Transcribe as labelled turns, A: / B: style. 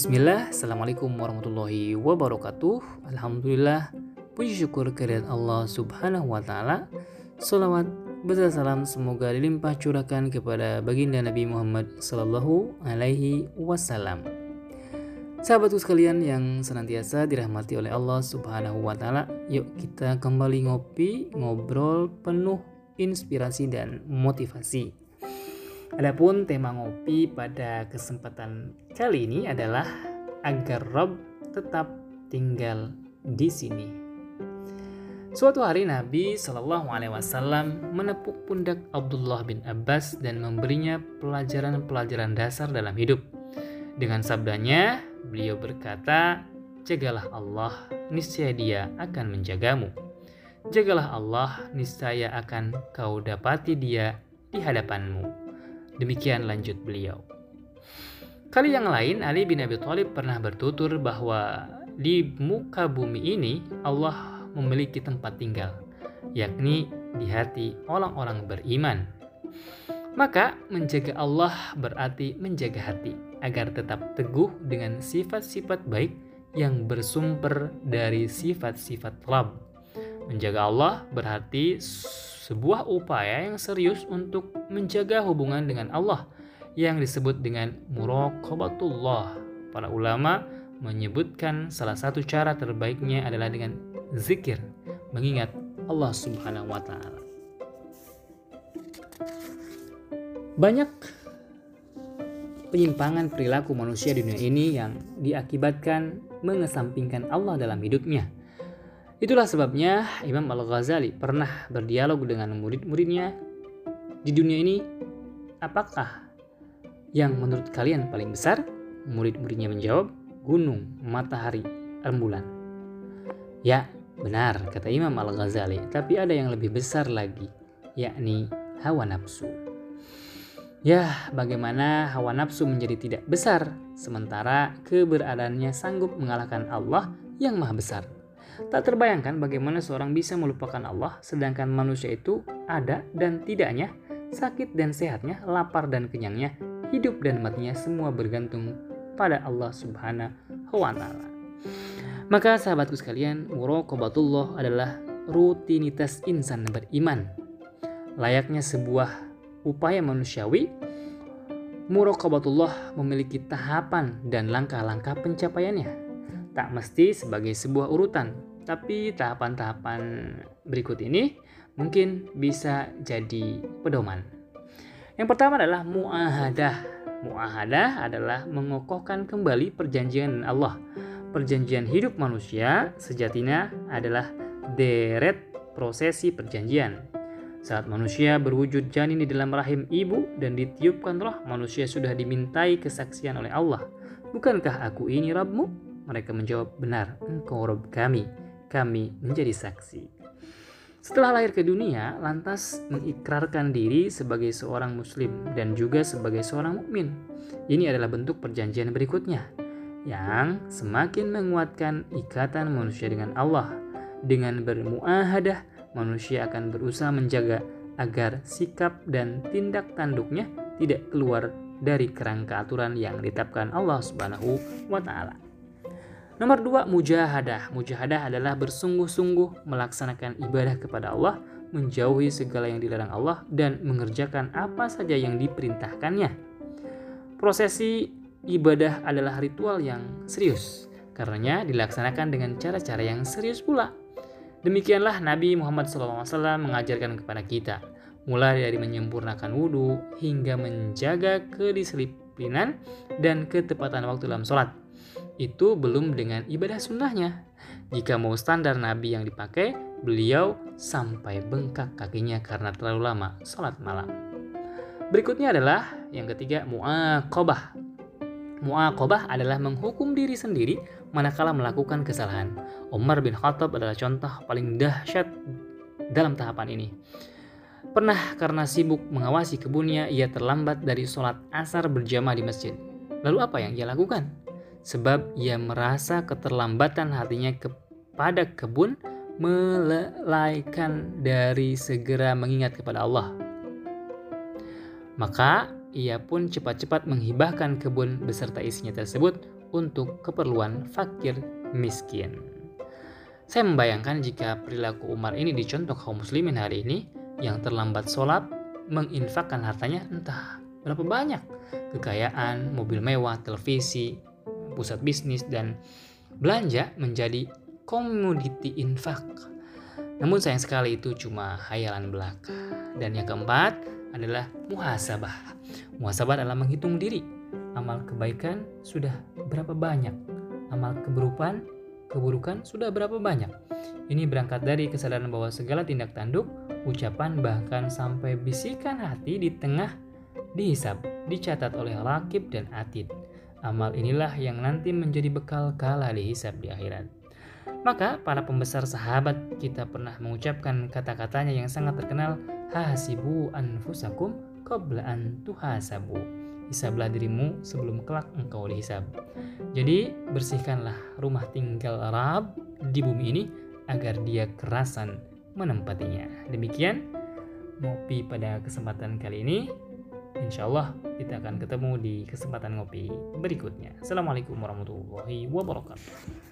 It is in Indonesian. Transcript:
A: Bismillah, Assalamualaikum warahmatullahi wabarakatuh. Alhamdulillah, puji syukur kehadirat Allah subhanahu wa ta'ala. Salawat beserta salam semoga dilimpah curahkan kepada baginda Nabi Muhammad sallallahu alaihi wasallam. Sahabatku sekalian yang senantiasa dirahmati oleh Allah subhanahu wa ta'ala Yuk kita kembali ngopi, ngobrol penuh inspirasi dan motivasi Adapun tema ngopi pada kesempatan kali ini adalah agar Rob tetap tinggal di sini. Suatu hari Nabi Shallallahu Alaihi Wasallam menepuk pundak Abdullah bin Abbas dan memberinya pelajaran-pelajaran dasar dalam hidup. Dengan sabdanya, beliau berkata, "Jagalah Allah, niscaya Dia akan menjagamu. Jagalah Allah, niscaya akan kau dapati Dia di hadapanmu." Demikian lanjut beliau. Kali yang lain, Ali bin Abi Thalib pernah bertutur bahwa di muka bumi ini Allah memiliki tempat tinggal, yakni di hati orang-orang beriman. Maka menjaga Allah berarti menjaga hati agar tetap teguh dengan sifat-sifat baik yang bersumber dari sifat-sifat Rabb. Menjaga Allah berarti sebuah upaya yang serius untuk menjaga hubungan dengan Allah yang disebut dengan muraqabatullah. Para ulama menyebutkan salah satu cara terbaiknya adalah dengan zikir, mengingat Allah Subhanahu wa taala. Banyak penyimpangan perilaku manusia di dunia ini yang diakibatkan mengesampingkan Allah dalam hidupnya Itulah sebabnya Imam Al-Ghazali pernah berdialog dengan murid-muridnya di dunia ini. Apakah yang menurut kalian paling besar? Murid-muridnya menjawab, gunung, matahari, rembulan. Ya, benar, kata Imam Al-Ghazali. Tapi ada yang lebih besar lagi, yakni hawa nafsu. Ya, bagaimana hawa nafsu menjadi tidak besar, sementara keberadaannya sanggup mengalahkan Allah yang maha besar. Tak terbayangkan bagaimana seorang bisa melupakan Allah sedangkan manusia itu ada dan tidaknya, sakit dan sehatnya, lapar dan kenyangnya, hidup dan matinya semua bergantung pada Allah Subhanahu wa taala. Maka sahabatku sekalian, muraqabatullah adalah rutinitas insan beriman. Layaknya sebuah upaya manusiawi, muraqabatullah memiliki tahapan dan langkah-langkah pencapaiannya. Tak mesti sebagai sebuah urutan, tapi tahapan-tahapan berikut ini mungkin bisa jadi pedoman. Yang pertama adalah muahadah. Muahadah adalah mengokohkan kembali perjanjian Allah. Perjanjian hidup manusia sejatinya adalah deret prosesi perjanjian. Saat manusia berwujud janin di dalam rahim ibu dan ditiupkan roh, manusia sudah dimintai kesaksian oleh Allah. Bukankah aku ini Rabbmu? Mereka menjawab, benar, engkau Rabb kami kami menjadi saksi. Setelah lahir ke dunia, lantas mengikrarkan diri sebagai seorang muslim dan juga sebagai seorang mukmin. Ini adalah bentuk perjanjian berikutnya yang semakin menguatkan ikatan manusia dengan Allah. Dengan bermuahadah, manusia akan berusaha menjaga agar sikap dan tindak tanduknya tidak keluar dari kerangka aturan yang ditetapkan Allah Subhanahu wa taala. Nomor dua, mujahadah. Mujahadah adalah bersungguh-sungguh melaksanakan ibadah kepada Allah, menjauhi segala yang dilarang Allah, dan mengerjakan apa saja yang diperintahkannya. Prosesi ibadah adalah ritual yang serius, karenanya dilaksanakan dengan cara-cara yang serius pula. Demikianlah Nabi Muhammad SAW mengajarkan kepada kita, mulai dari menyempurnakan wudhu hingga menjaga kedisiplinan dan ketepatan waktu dalam sholat itu belum dengan ibadah sunnahnya. Jika mau standar Nabi yang dipakai, beliau sampai bengkak kakinya karena terlalu lama sholat malam. Berikutnya adalah yang ketiga mu'aqobah. Mu'aqobah adalah menghukum diri sendiri manakala melakukan kesalahan. Umar bin Khattab adalah contoh paling dahsyat dalam tahapan ini. Pernah karena sibuk mengawasi kebunnya, ia terlambat dari sholat asar berjamaah di masjid. Lalu apa yang ia lakukan? Sebab ia merasa keterlambatan hatinya kepada kebun melelaikan dari segera mengingat kepada Allah. Maka ia pun cepat-cepat menghibahkan kebun beserta isinya tersebut untuk keperluan fakir miskin. Saya membayangkan jika perilaku Umar ini dicontoh kaum muslimin hari ini yang terlambat sholat menginfakkan hartanya entah berapa banyak kekayaan, mobil mewah, televisi, pusat bisnis dan belanja menjadi komoditi infak. Namun sayang sekali itu cuma hayalan belaka. Dan yang keempat adalah muhasabah. Muhasabah adalah menghitung diri. Amal kebaikan sudah berapa banyak? Amal keburukan keburukan sudah berapa banyak? Ini berangkat dari kesadaran bahwa segala tindak tanduk, ucapan bahkan sampai bisikan hati di tengah dihisap, dicatat oleh rakib dan atid. Amal inilah yang nanti menjadi bekal kala dihisap di akhirat. Maka para pembesar sahabat kita pernah mengucapkan kata-katanya yang sangat terkenal Hasibu anfusakum qabla an tuhasabu. Hisablah dirimu sebelum kelak engkau dihisab. Jadi bersihkanlah rumah tinggal Arab di bumi ini agar dia kerasan menempatinya. Demikian ngopi pada kesempatan kali ini Insya Allah kita akan ketemu di kesempatan ngopi berikutnya. Assalamualaikum warahmatullahi wabarakatuh